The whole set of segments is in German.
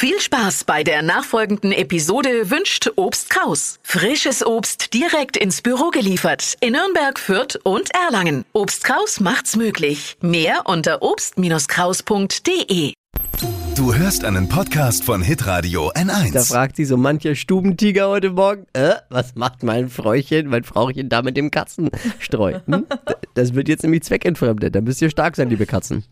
Viel Spaß bei der nachfolgenden Episode wünscht Obst Kraus. Frisches Obst direkt ins Büro geliefert in Nürnberg, Fürth und Erlangen. Obst Kraus macht's möglich. Mehr unter obst-kraus.de. Du hörst einen Podcast von Hitradio N1. Da fragt sich so mancher Stubentiger heute Morgen, äh, was macht mein Fräuchen, mein Frauchen da mit dem Katzenstreu? Hm? Das wird jetzt nämlich zweckentfremdet. Da müsst ihr stark sein, liebe Katzen.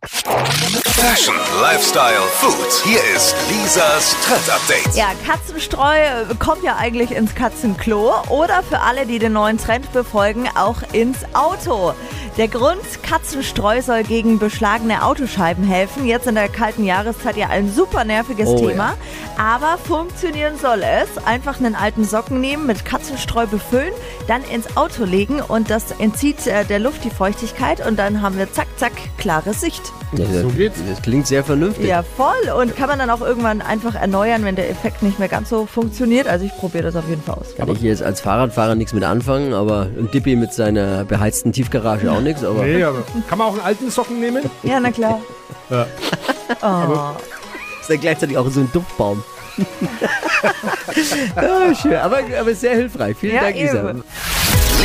Fashion, Lifestyle, Food. Hier ist Lisas Trend Update. Ja, Katzenstreu äh, kommt ja eigentlich ins Katzenklo oder für alle, die den neuen Trend befolgen, auch ins Auto. Der Grund, Katzenstreu soll gegen beschlagene Autoscheiben helfen. Jetzt in der kalten Jahreszeit ja ein super nerviges Oh, Thema. Aber funktionieren soll es. Einfach einen alten Socken nehmen, mit Katzenstreu befüllen, dann ins Auto legen und das entzieht äh, der Luft die Feuchtigkeit und dann haben wir zack, zack, klare Sicht. Ja, das, das klingt sehr vernünftig. Ja, voll. Und kann man dann auch irgendwann einfach erneuern, wenn der Effekt nicht mehr ganz so funktioniert. Also ich probiere das auf jeden Fall aus. Kann ich jetzt als Fahrradfahrer nichts mit anfangen, aber ein Dippi mit seiner beheizten Tiefgarage auch nichts. Aber Nee, aber kann man auch einen alten Socken nehmen? Ja, na klar. ist dann gleichzeitig auch so ein Duftbaum. ja, schön, aber, aber sehr hilfreich. Vielen Ja, Dank, Lisa. eben.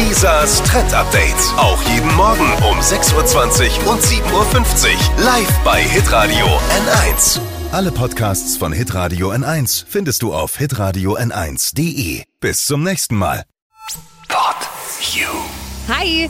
Lisas Trend Update. Auch jeden Morgen um 6.20 Uhr und 7.50 Uhr. Live bei Hitradio N1. Alle Podcasts von Hitradio N1 findest du auf hitradio n1.de. Bis zum nächsten Mal. Pod You. Hi!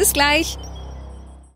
Bis gleich.